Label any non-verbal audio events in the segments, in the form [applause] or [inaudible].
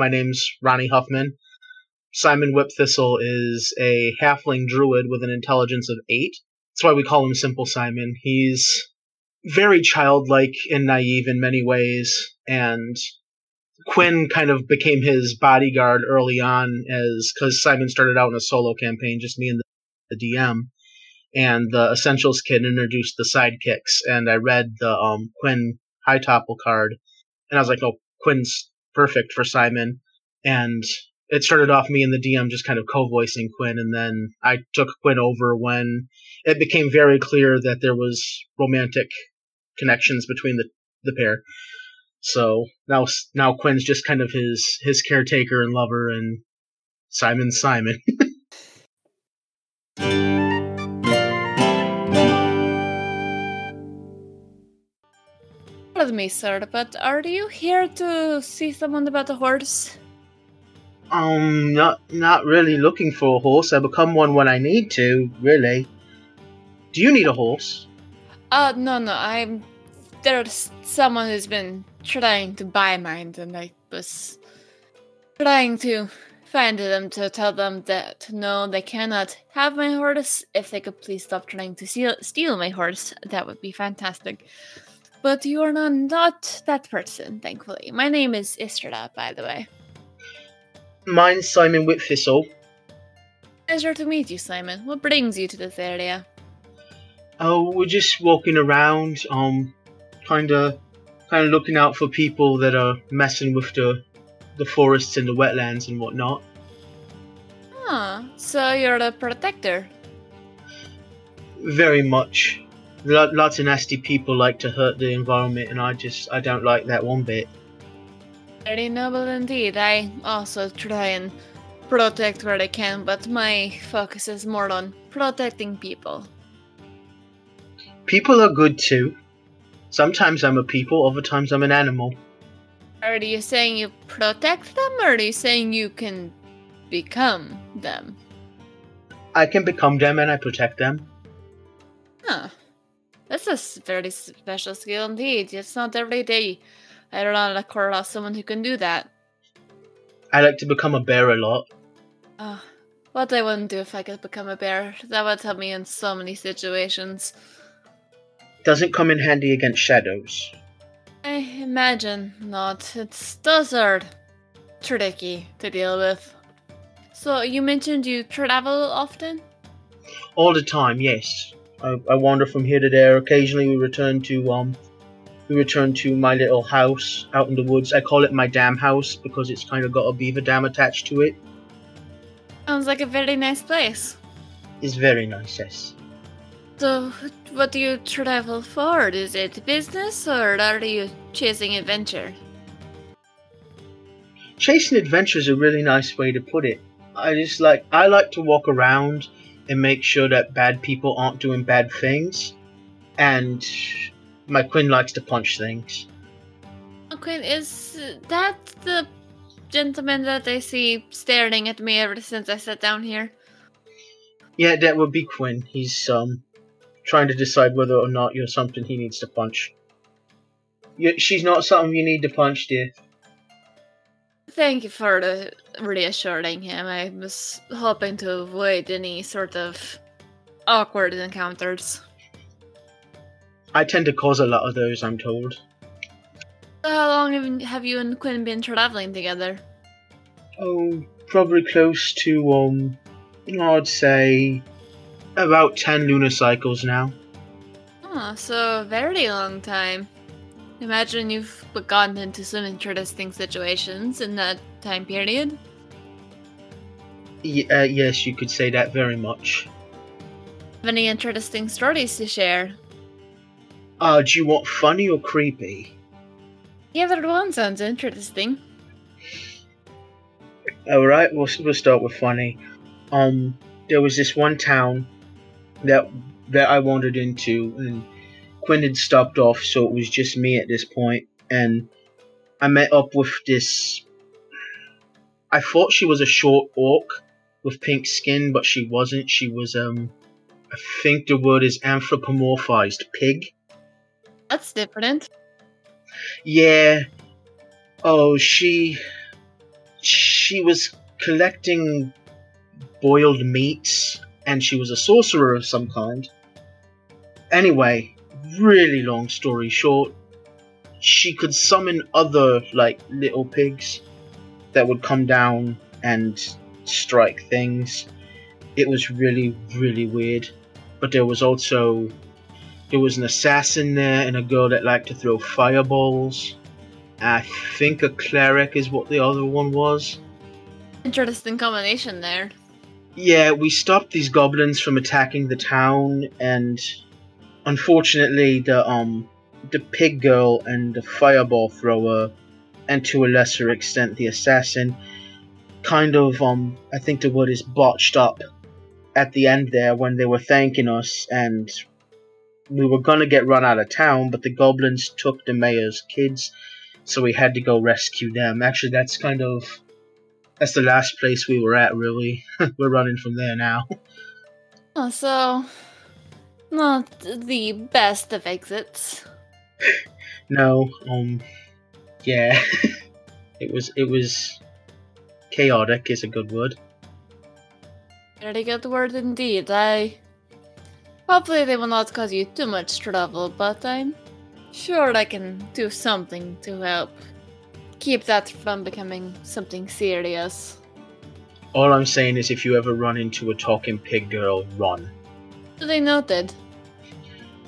My name's Ronnie Huffman. Simon Whipthistle is a halfling druid with an intelligence of eight. That's why we call him Simple Simon. He's very childlike and naive in many ways, and Quinn kind of became his bodyguard early on as because Simon started out in a solo campaign, just me and the, the DM, and the Essentials Kit introduced the sidekicks, and I read the um, Quinn High Topple card, and I was like, oh, Quinn's perfect for Simon. And it started off me and the DM just kind of co-voicing Quinn, and then I took Quinn over when it became very clear that there was romantic connections between the the pair. So now now Quinn's just kind of his his caretaker and lover, and Simon's Simon. [laughs] Pardon me, sir, but are you here to see someone about a horse? Um, not not really looking for a horse. I become one when I need to. Really. Do you need a horse? Uh, no, no. I'm there's someone who's been trying to buy mine, and I was trying to find them to tell them that no, they cannot have my horse. If they could please stop trying to steal, steal my horse, that would be fantastic. But you are not, not that person, thankfully. My name is Istrada, by the way. Mine's Simon Whipthistle. Pleasure to meet you, Simon. What brings you to this area? Oh, we're just walking around, um, kind of, kind of looking out for people that are messing with the, the forests and the wetlands and whatnot. Ah, so you're the protector. Very much. Lots of nasty people like to hurt the environment, and I just, I don't like that one bit. Very noble indeed. I also try and protect where I can, but my focus is more on protecting people. People are good too. Sometimes I'm a people, other times I'm an animal. Are you saying you protect them, or are you saying you can become them? I can become them and I protect them. Huh. That's a very special skill indeed. It's not every day I don't know, like across someone who can do that. I like to become a bear a lot. Uh, what I wouldn't do if I could become a bear. That would help me in so many situations. Doesn't come in handy against shadows. I imagine not. It's are tricky to deal with. So you mentioned you travel often? All the time, yes. I, I wander from here to there. Occasionally, we return to um, we return to my little house out in the woods. I call it my dam house because it's kind of got a beaver dam attached to it. Sounds like a very nice place. It's very nice, yes. So, what do you travel for? Is it business or are you chasing adventure? Chasing adventure is a really nice way to put it. I just like I like to walk around and make sure that bad people aren't doing bad things. And my Quinn likes to punch things. Quinn, is that the gentleman that I see staring at me ever since I sat down here? Yeah, that would be Quinn. He's um trying to decide whether or not you're something he needs to punch. You, she's not something you need to punch, dear. Thank you for the reassuring him. I was hoping to avoid any sort of awkward encounters. I tend to cause a lot of those, I'm told. How long have you and Quinn been traveling together? Oh, probably close to, um, I'd say about 10 lunar cycles now. Oh, so a very long time. Imagine you've gotten into some interesting situations in that time period. Y- uh, yes, you could say that very much. Have any interesting stories to share? Uh, do you want funny or creepy? Either one sounds interesting. All right, we'll we'll start with funny. Um, there was this one town that that I wandered into, and Quinn had stopped off, so it was just me at this point, and I met up with this. I thought she was a short orc with pink skin, but she wasn't. She was um, I think the word is anthropomorphized pig. That's different. Yeah. Oh, she she was collecting boiled meats and she was a sorcerer of some kind. Anyway, really long story short, she could summon other like little pigs that would come down and strike things. It was really really weird. But there was also there was an assassin there and a girl that liked to throw fireballs. I think a cleric is what the other one was. Interesting combination there. Yeah, we stopped these goblins from attacking the town, and unfortunately, the um, the pig girl and the fireball thrower, and to a lesser extent the assassin, kind of um, I think the word is botched up at the end there when they were thanking us, and we were gonna get run out of town, but the goblins took the mayor's kids so we had to go rescue them. Actually, that's kind of that's the last place we were at. Really, [laughs] we're running from there now. Oh, so not the best of exits. no, um, yeah, [laughs] it was it was chaotic. Is a good word. Very good word indeed. I hopefully they will not cause you too much trouble, but I'm Sure, I can do something to help keep that from becoming something serious. All I'm saying is if you ever run into a talking pig girl, run. They noted.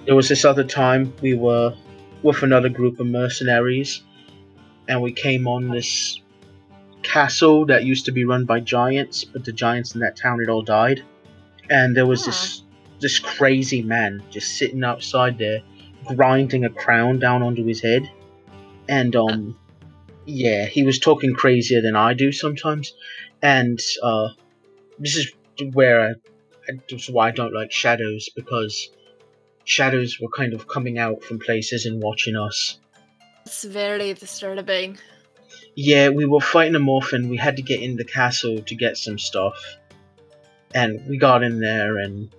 There was this other time we were with another group of mercenaries and we came on this castle that used to be run by giants, but the giants in that town had all died. And there was ah. this this crazy man just sitting outside there grinding a crown down onto his head, and um, yeah, he was talking crazier than I do sometimes, and uh, this is where I, this why I don't like shadows because shadows were kind of coming out from places and watching us. It's very disturbing. Yeah, we were fighting a morphin. We had to get in the castle to get some stuff, and we got in there and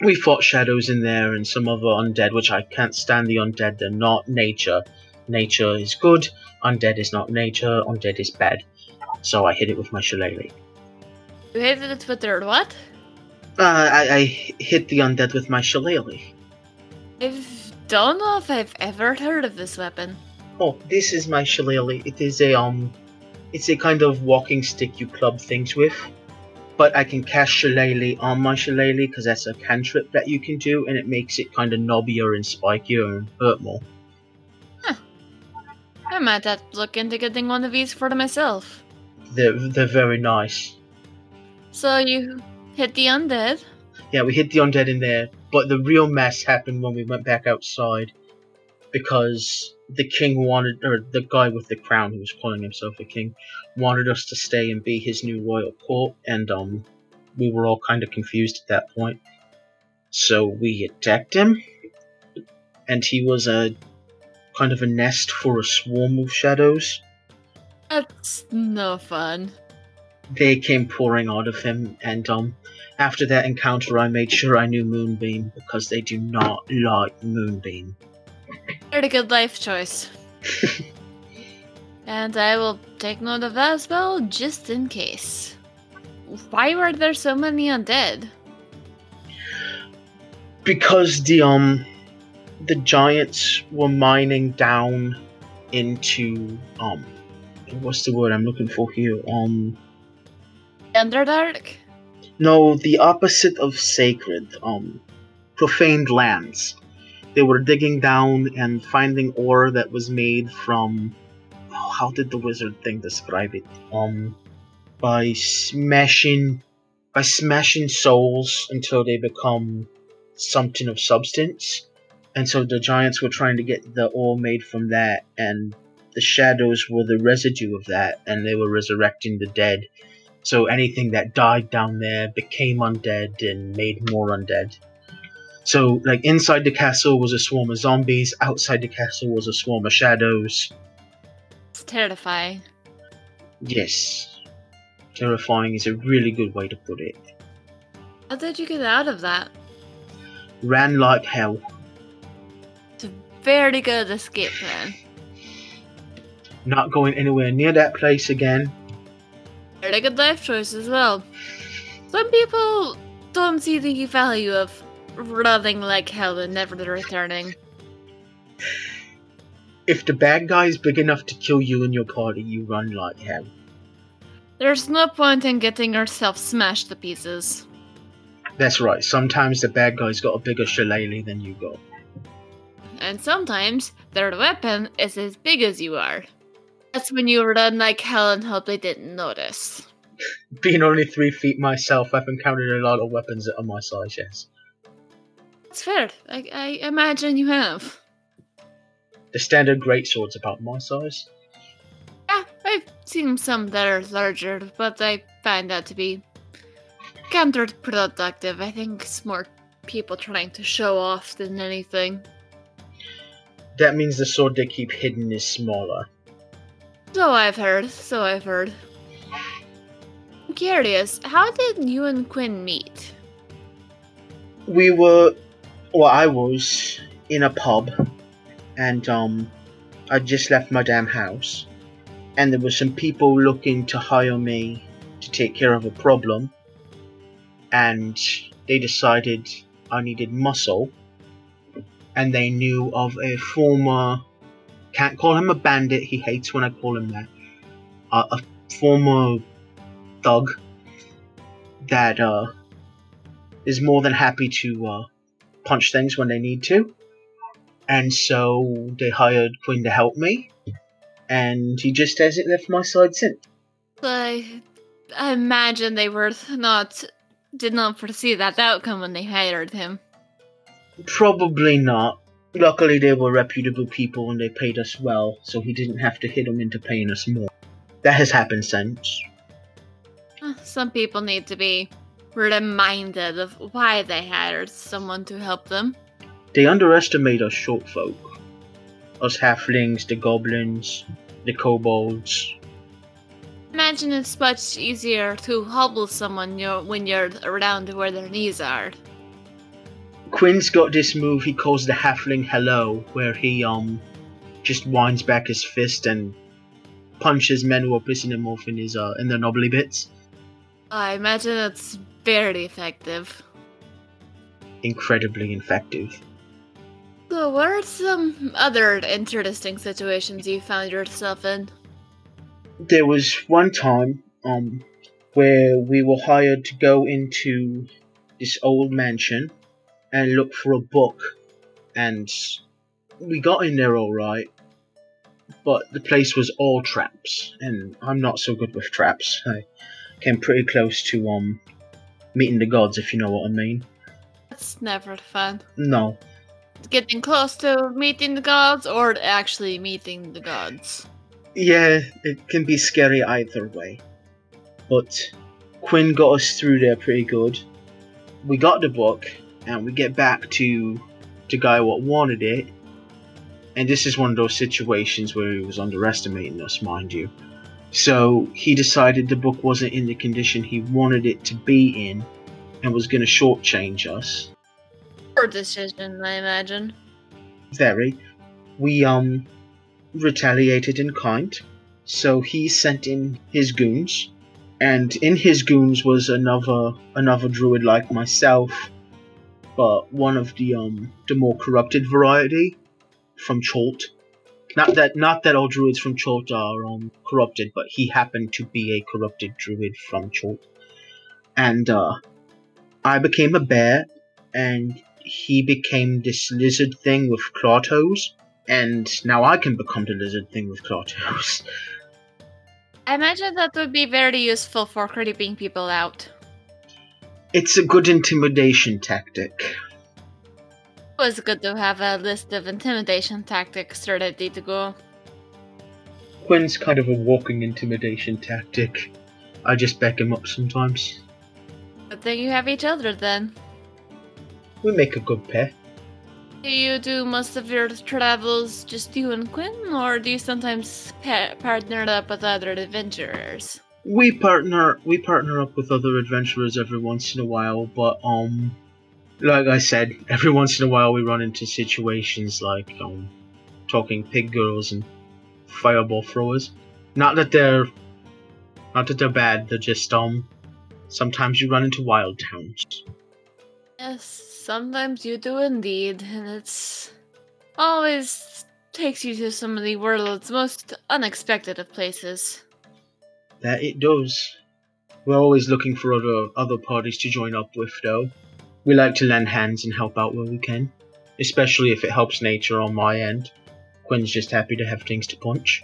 we fought shadows in there and some other undead, which I can't stand the undead. They're not nature. Nature is good. Undead is not nature. Undead is bad. So I hit it with my shillelagh. You hit it with your what? Uh, I, I hit the undead with my shillelagh. I don't know if I've ever heard of this weapon. Oh, this is my shillelagh. It is a um, it's a kind of walking stick you club things with but I can cast Shillelagh on my Shillelagh because that's a cantrip that you can do, and it makes it kind of knobbier and spikier and hurt more. Huh. I might have to look into getting one of these for myself. They're, they're very nice. So you hit the undead? Yeah, we hit the undead in there, but the real mess happened when we went back outside because the king wanted, or the guy with the crown who was calling himself a king, wanted us to stay and be his new royal court, and um, we were all kind of confused at that point. So we attacked him, and he was a kind of a nest for a swarm of shadows. That's no fun. They came pouring out of him, and um, after that encounter, I made sure I knew Moonbeam because they do not like Moonbeam. Pretty good life choice. [laughs] and I will take note of that as well, just in case. Why were there so many undead? Because the um the giants were mining down into um what's the word I'm looking for here? Um Underdark? No, the opposite of sacred, um profaned lands they were digging down and finding ore that was made from oh, how did the wizard thing describe it um by smashing by smashing souls until they become something of substance and so the giants were trying to get the ore made from that and the shadows were the residue of that, and they were resurrecting the dead. So anything that died down there became undead and made more undead. So, like, inside the castle was a swarm of zombies, outside the castle was a swarm of shadows. It's terrifying. Yes. Terrifying is a really good way to put it. How did you get out of that? Ran like hell. It's a very good escape plan. Not going anywhere near that place again. Very good life choice as well. Some people don't see the value of running like hell and never returning. If the bad guy is big enough to kill you and your party, you run like hell. There's no point in getting yourself smashed to pieces. That's right. Sometimes the bad guy's got a bigger shillelagh than you got. And sometimes their weapon is as big as you are. That's when you run like hell and hope they didn't notice. Being only three feet myself, I've encountered a lot of weapons that are my size, yes. It's fair. I, I imagine you have. The standard greatsword's about my size. Yeah, I've seen some that are larger, but I find that to be counterproductive. I think it's more people trying to show off than anything. That means the sword they keep hidden is smaller. So I've heard. So I've heard. I'm curious, how did you and Quinn meet? We were, well, I was in a pub, and um, I just left my damn house, and there were some people looking to hire me to take care of a problem, and they decided I needed muscle, and they knew of a former can't call him a bandit. He hates when I call him that. Uh, a former thug that uh, is more than happy to uh, punch things when they need to. And so they hired Quinn to help me, and he just hasn't left my side since. I, I imagine they were not did not foresee that outcome when they hired him. Probably not. Luckily, they were reputable people and they paid us well, so he didn't have to hit them into paying us more. That has happened since. Some people need to be reminded of why they hired someone to help them. They underestimate us short folk. Us halflings, the goblins, the kobolds. Imagine it's much easier to hobble someone you're, when you're around where their knees are. Quinn's got this move he calls the halfling hello, where he um just winds back his fist and punches men who are pissing him off in his uh in their knobbly bits. I imagine it's very effective. Incredibly effective. So, what are some other interesting situations you found yourself in? There was one time um where we were hired to go into this old mansion and look for a book. And we got in there all right but the place was all traps and i'm not so good with traps. I came pretty close to um meeting the gods if you know what i mean. That's never fun. no. Getting close to meeting the gods or actually meeting the gods? yeah it can be scary either way. But quinn got us through there pretty good. We got the book and we get back to the guy what wanted it. And this is one of those situations where he was underestimating us mind you. So he decided the book wasn't in the condition he wanted it to be in and was going to shortchange us. Poor decision, I imagine. very. We um retaliated in kind. So he sent in his goons. And in his goons was another another druid like myself but one of the um the more corrupted variety from Cholt. Not that not that all druids from Cholt are um corrupted, but he happened to be a corrupted druid from Cholt. And uh I became a bear and he became this lizard thing with claw toes. And now I can become the lizard thing with claw toes. I imagine that would be very useful for creeping people out. It's a good intimidation tactic. It was good to have a list of intimidation tactics ready to go. Quinn's kind of a walking intimidation tactic. I just back him up sometimes. Good thing you have each other then. We make a good pair. Do you do most of your travels just you and Quinn, or do you sometimes pa- partner up with other adventurers? We partner we partner up with other adventurers every once in a while, but um like I said, every once in a while we run into situations like um talking pig girls and fireball throwers. Not that they're not that they're bad, they're just um sometimes you run into wild towns. Yes, sometimes you do indeed, and it's always takes you to some of the world's most unexpected of places. That it does. We're always looking for other other parties to join up with though. We like to lend hands and help out where we can. Especially if it helps nature on my end. Quinn's just happy to have things to punch.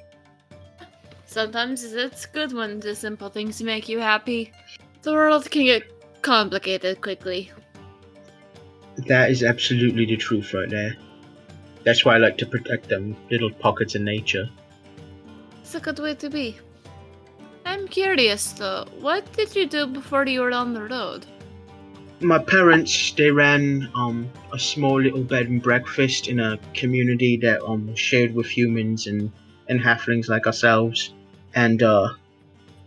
Sometimes it's good when the simple things make you happy. The world can get complicated quickly. That is absolutely the truth right there. That's why I like to protect them little pockets of nature. It's a good way to be. I'm curious though, what did you do before you were on the road? My parents they ran um a small little bed and breakfast in a community that um shared with humans and and halflings like ourselves, and uh,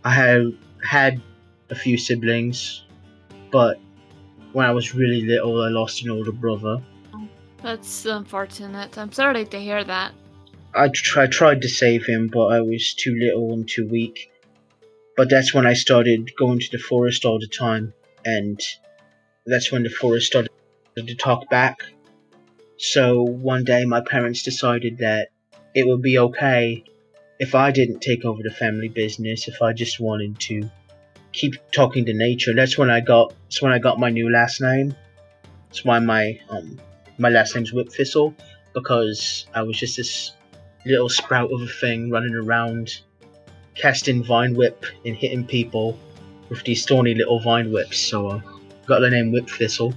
I had had a few siblings, but when I was really little, I lost an older brother. That's unfortunate. I'm sorry to hear that. I, tr- I tried to save him, but I was too little and too weak. But that's when I started going to the forest all the time, and that's when the forest started to talk back. So one day, my parents decided that it would be okay if I didn't take over the family business, if I just wanted to keep talking to nature. That's when I got. That's when I got my new last name. That's why my um my last name's Whip Thistle because I was just this little sprout of a thing running around, casting vine whip and hitting people with these thorny little vine whips. So I uh, got the name Whip Thistle.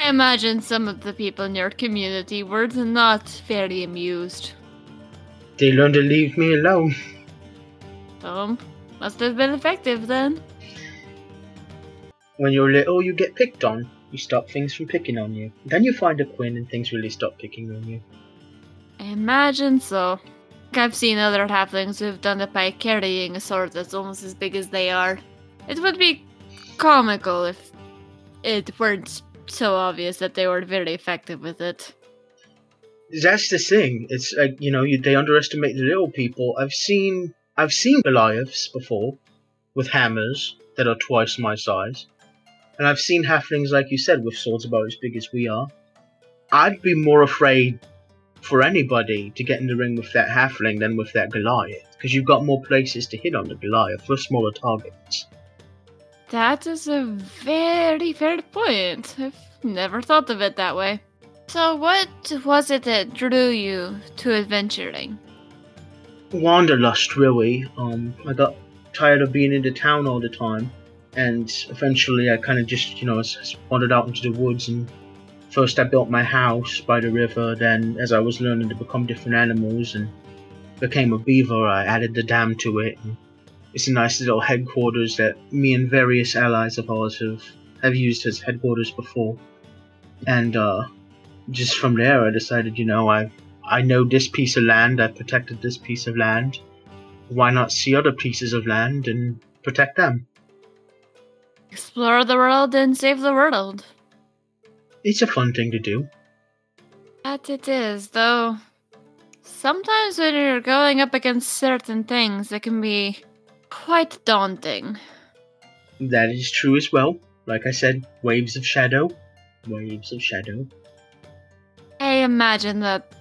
I imagine some of the people in your community were not very amused. They learned to leave me alone. Um, must have been effective then. When you're little, you get picked on. You stop things from picking on you. Then you find a Quinn and things really stop picking on you. I imagine so. I've seen other halflings who've done it by carrying a sword that's almost as big as they are. It would be comical if it weren't so obvious that they were very effective with it. That's the thing. It's like you know you, they underestimate the little people. I've seen I've seen Goliaths before with hammers that are twice my size, and I've seen halflings like you said with swords about as big as we are. I'd be more afraid for anybody to get in the ring with that halfling than with that Goliath because you've got more places to hit on the Goliath for smaller targets. That is a very fair point. I've never thought of it that way. So, what was it that drew you to adventuring? Wanderlust, really. Um, I got tired of being in the town all the time, and eventually I kind of just, you know, wandered out into the woods. And first I built my house by the river. Then, as I was learning to become different animals and became a beaver, I added the dam to it. And it's a nice little headquarters that me and various allies of ours have, have used as headquarters before. And uh, just from there, I decided, you know, I I know this piece of land. I protected this piece of land. Why not see other pieces of land and protect them? Explore the world and save the world. It's a fun thing to do. That it is, though. Sometimes when you're going up against certain things, it can be quite daunting. That is true as well. Like I said, waves of shadow. Waves of shadow. I imagine that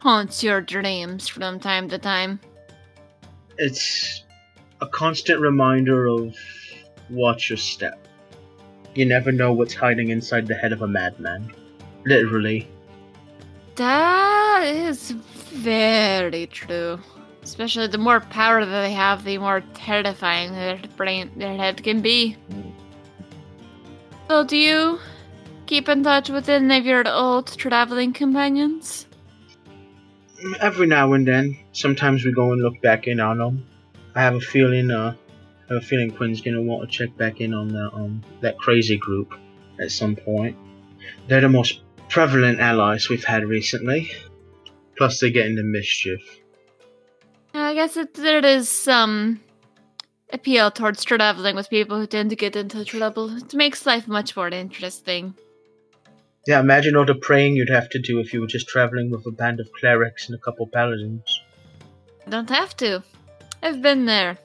haunts your dreams from time to time. It's a constant reminder of watch your step. You never know what's hiding inside the head of a madman. Literally. That is very true. Especially the more power that they have, the more terrifying their brain, their head can be. So, do you keep in touch with any of your old traveling companions? Every now and then, sometimes we go and look back in on them. I have a feeling, uh, I have a feeling Quinn's gonna want to check back in on that, um, that crazy group at some point. They're the most prevalent allies we've had recently. Plus, they get into mischief. I guess it, there is some appeal towards traveling with people who tend to get into trouble. It makes life much more interesting. Yeah, imagine all the praying you'd have to do if you were just traveling with a band of clerics and a couple paladins. I don't have to. I've been there.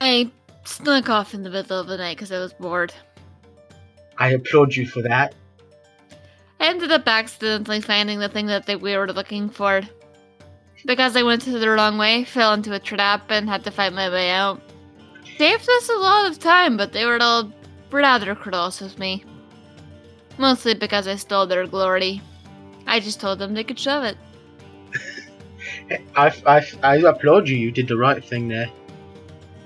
I snuck off in the middle of the night because I was bored. I applaud you for that. I ended up accidentally finding the thing that they, we were looking for. Because I went to the wrong way, fell into a trap, and had to find my way out. Saved us a lot of time, but they were all rather cross with me. Mostly because I stole their glory. I just told them they could shove it. [laughs] I, I, I applaud you. You did the right thing there.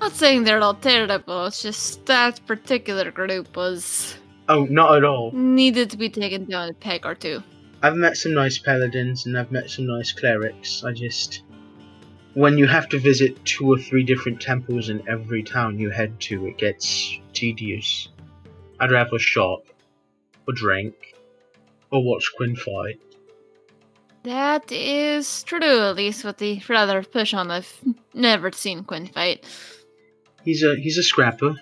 Not saying they're all terrible, it's just that particular group was. Oh, not at all. needed to be taken down a peg or two. I've met some nice paladins and I've met some nice clerics. I just. When you have to visit two or three different temples in every town you head to, it gets tedious. I'd rather shop, or drink, or watch Quinn fight. That is true, at least with the rather push on. I've [laughs] never seen Quinn fight. He's a he's a scrapper.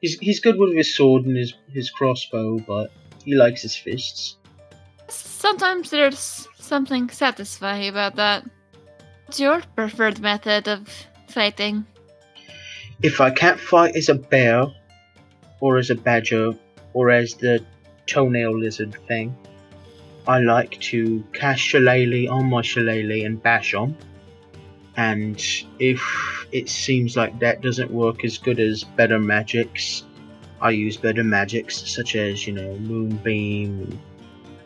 He's he's good with his sword and his his crossbow, but he likes his fists. Sometimes there's something satisfying about that. What's your preferred method of fighting? If I can't fight as a bear, or as a badger, or as the toenail lizard thing, I like to cast Shillelagh on my Shillelagh and bash on. And if it seems like that doesn't work as good as better magics, I use better magics such as, you know, Moonbeam,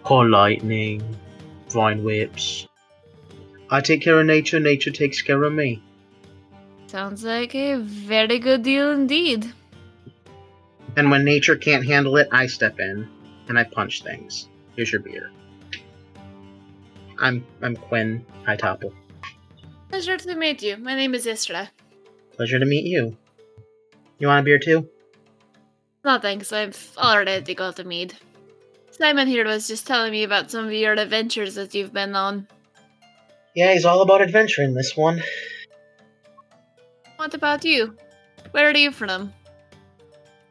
Call Lightning, Vine Whips. I take care of nature, nature takes care of me. Sounds like a very good deal indeed. And when nature can't handle it, I step in and I punch things. Here's your beer. I'm I'm Quinn Hightopple. Pleasure to meet you. My name is Istra. Pleasure to meet you. You want a beer too? No thanks, I've already got a mead. Simon here was just telling me about some of your adventures that you've been on. Yeah, he's all about adventure in this one. What about you? Where are you from?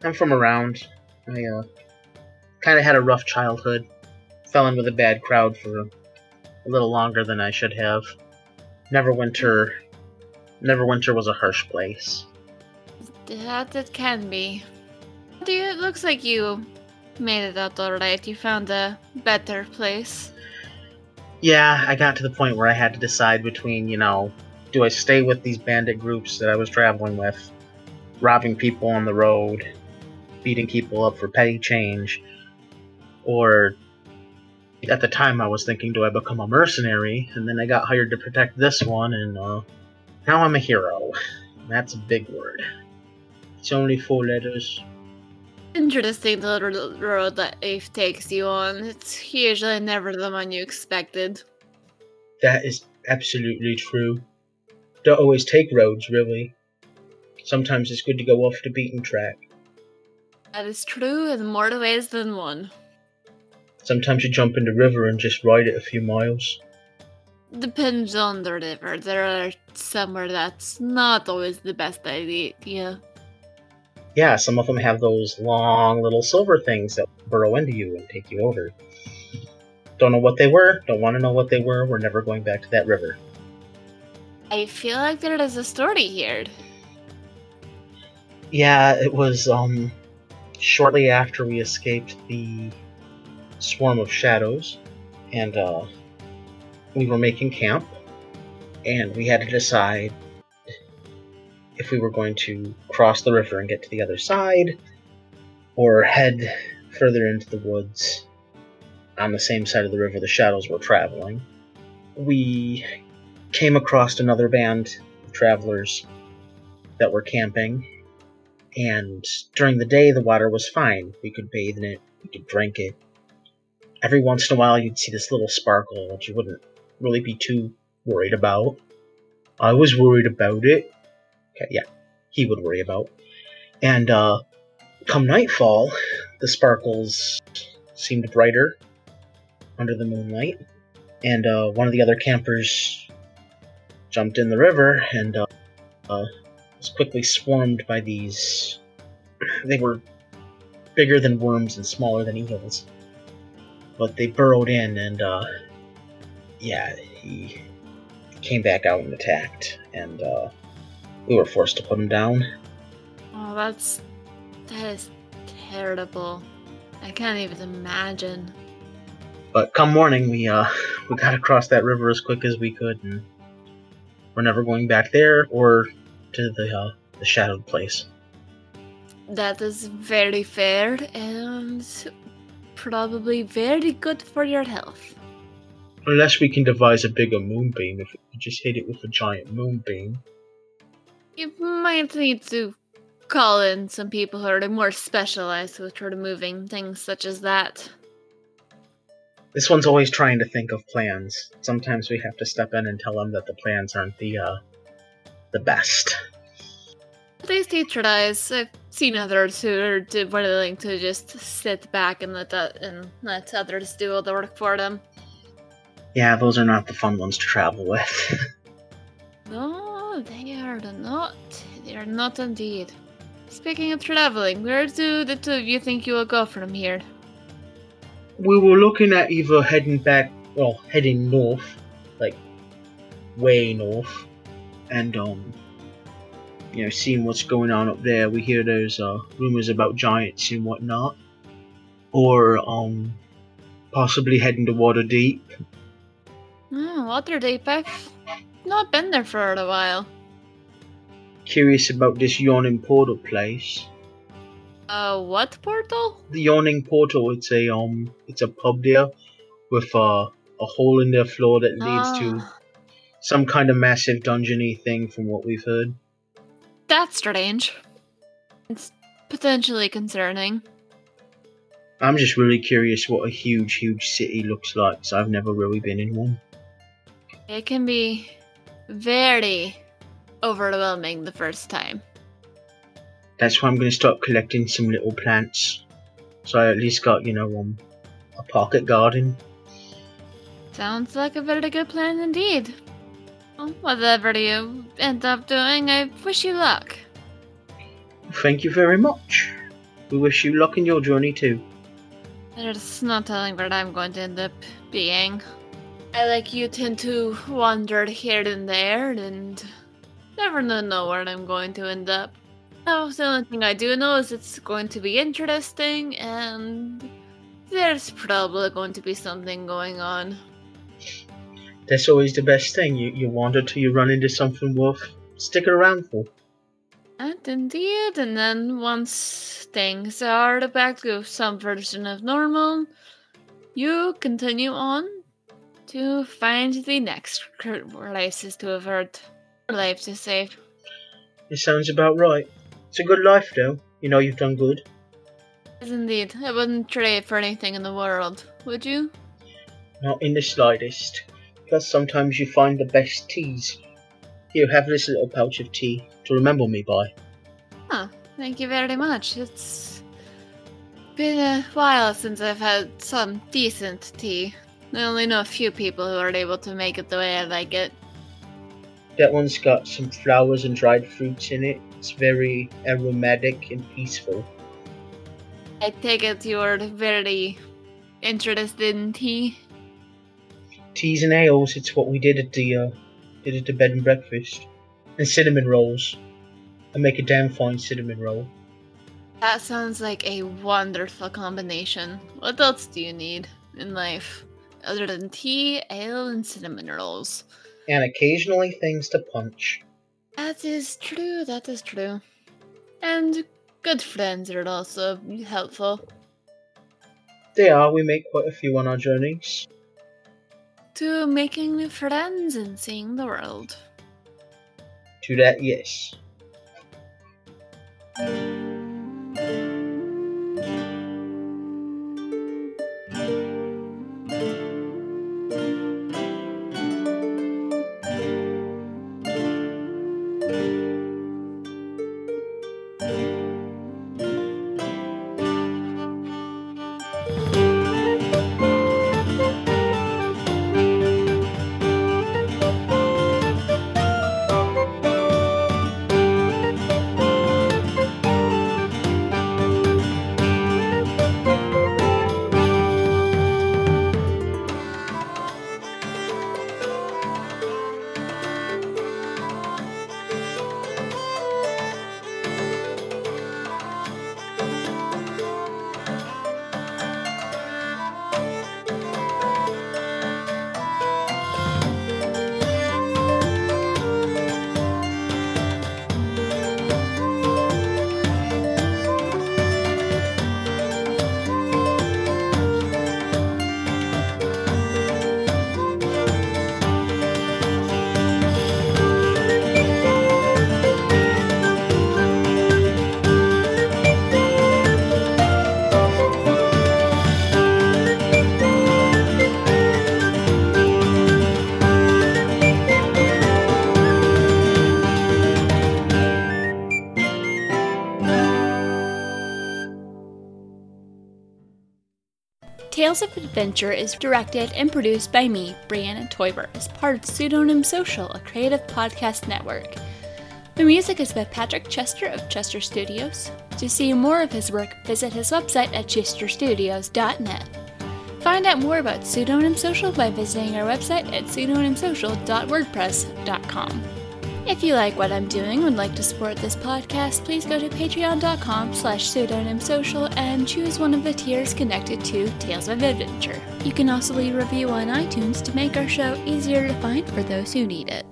I'm from around. I uh, kind of had a rough childhood. Fell in with a bad crowd for a little longer than I should have. Neverwinter, Neverwinter was a harsh place. That it can be. Do you, it looks like you made it out alright. You found a better place. Yeah, I got to the point where I had to decide between, you know, do I stay with these bandit groups that I was traveling with, robbing people on the road, beating people up for petty change, or at the time I was thinking, do I become a mercenary? And then I got hired to protect this one, and uh, now I'm a hero. That's a big word. It's only four letters. Interesting the little road that Ace takes you on. It's usually never the one you expected. That is absolutely true. Don't always take roads, really. Sometimes it's good to go off the beaten track. That is true in more ways than one. Sometimes you jump in the river and just ride it a few miles. Depends on the river. There are somewhere that's not always the best idea. Yeah, some of them have those long little silver things that burrow into you and take you over. Don't know what they were, don't want to know what they were, we're never going back to that river. I feel like there is a story here. Yeah, it was um shortly after we escaped the swarm of shadows and uh we were making camp and we had to decide if we were going to cross the river and get to the other side or head further into the woods on the same side of the river the shadows were traveling. We came across another band of travelers that were camping, and during the day the water was fine. We could bathe in it, we could drink it. Every once in a while you'd see this little sparkle that you wouldn't really be too worried about. I was worried about it. Okay, yeah, he would worry about. And uh, come nightfall, the sparkles seemed brighter under the moonlight, and uh, one of the other campers jumped in the river and uh, uh, was quickly swarmed by these. They were bigger than worms and smaller than eels, but they burrowed in and uh, yeah, he came back out and attacked, and uh, we were forced to put him down. Oh, that's that is terrible. I can't even imagine. But come morning, we uh [laughs] we got across that river as quick as we could, and we're never going back there or to the uh, the shadowed place. That is very fair and probably very good for your health. Unless we can devise a bigger moonbeam, if we just hit it with a giant moonbeam. You might need to call in some people who are more specialized with sort of moving things such as that. This one's always trying to think of plans. Sometimes we have to step in and tell them that the plans aren't the uh, the best. At least he tries. I've seen others who are willing to just sit back and let that and let others do all the work for them. Yeah, those are not the fun ones to travel with. [laughs] no, they are not. They are not indeed. Speaking of traveling, where do the two of you think you will go from here? We were looking at either heading back, well, heading north, like way north, and um, you know, seeing what's going on up there. We hear there's uh, rumors about giants and whatnot, or um, possibly heading to Waterdeep. Oh, Waterdeep, I've not been there for a while. Curious about this yawning portal place. Uh, what portal? The yawning portal. It's a um, it's a pub there with uh, a hole in their floor that leads to Ah, some kind of massive dungeony thing, from what we've heard. That's strange. It's potentially concerning. I'm just really curious what a huge, huge city looks like. So I've never really been in one. It can be very overwhelming the first time. That's why I'm going to start collecting some little plants. So I at least got, you know, um, a pocket garden. Sounds like a very good plan indeed. Whatever you end up doing, I wish you luck. Thank you very much. We wish you luck in your journey too. There's no telling where I'm going to end up being. I, like you, tend to wander here and there and never know where I'm going to end up. Oh, the only thing I do know is it's going to be interesting and there's probably going to be something going on. That's always the best thing. You, you wander till you run into something worth sticking around for. And indeed, and then once things are back to some version of normal, you continue on to find the next places to avert life to save. It sounds about right. It's a good life, though. You know you've done good. Yes, indeed. I wouldn't trade for anything in the world, would you? Not in the slightest. Plus, sometimes you find the best teas. Here, have this little pouch of tea to remember me by. Ah, Thank you very much. It's been a while since I've had some decent tea. I only know a few people who are able to make it the way I like it. That one's got some flowers and dried fruits in it. It's very aromatic and peaceful. I take it you're very interested in tea. Teas and ales, it's what we did at the uh, did at the bed and breakfast. And cinnamon rolls. I make a damn fine cinnamon roll. That sounds like a wonderful combination. What else do you need in life other than tea, ale, and cinnamon rolls? And occasionally things to punch. That is true, that is true. And good friends are also helpful. They are, we make quite a few on our journeys. To making new friends and seeing the world. To that, yes. Tales of Adventure is directed and produced by me, Brianna Toiber, as part of Pseudonym Social, a creative podcast network. The music is by Patrick Chester of Chester Studios. To see more of his work, visit his website at chesterstudios.net. Find out more about Pseudonym Social by visiting our website at pseudonymsocial.wordpress.com. If you like what I'm doing and would like to support this podcast, please go to patreon.com slash pseudonymsocial and choose one of the tiers connected to Tales of Adventure. You can also leave a review on iTunes to make our show easier to find for those who need it.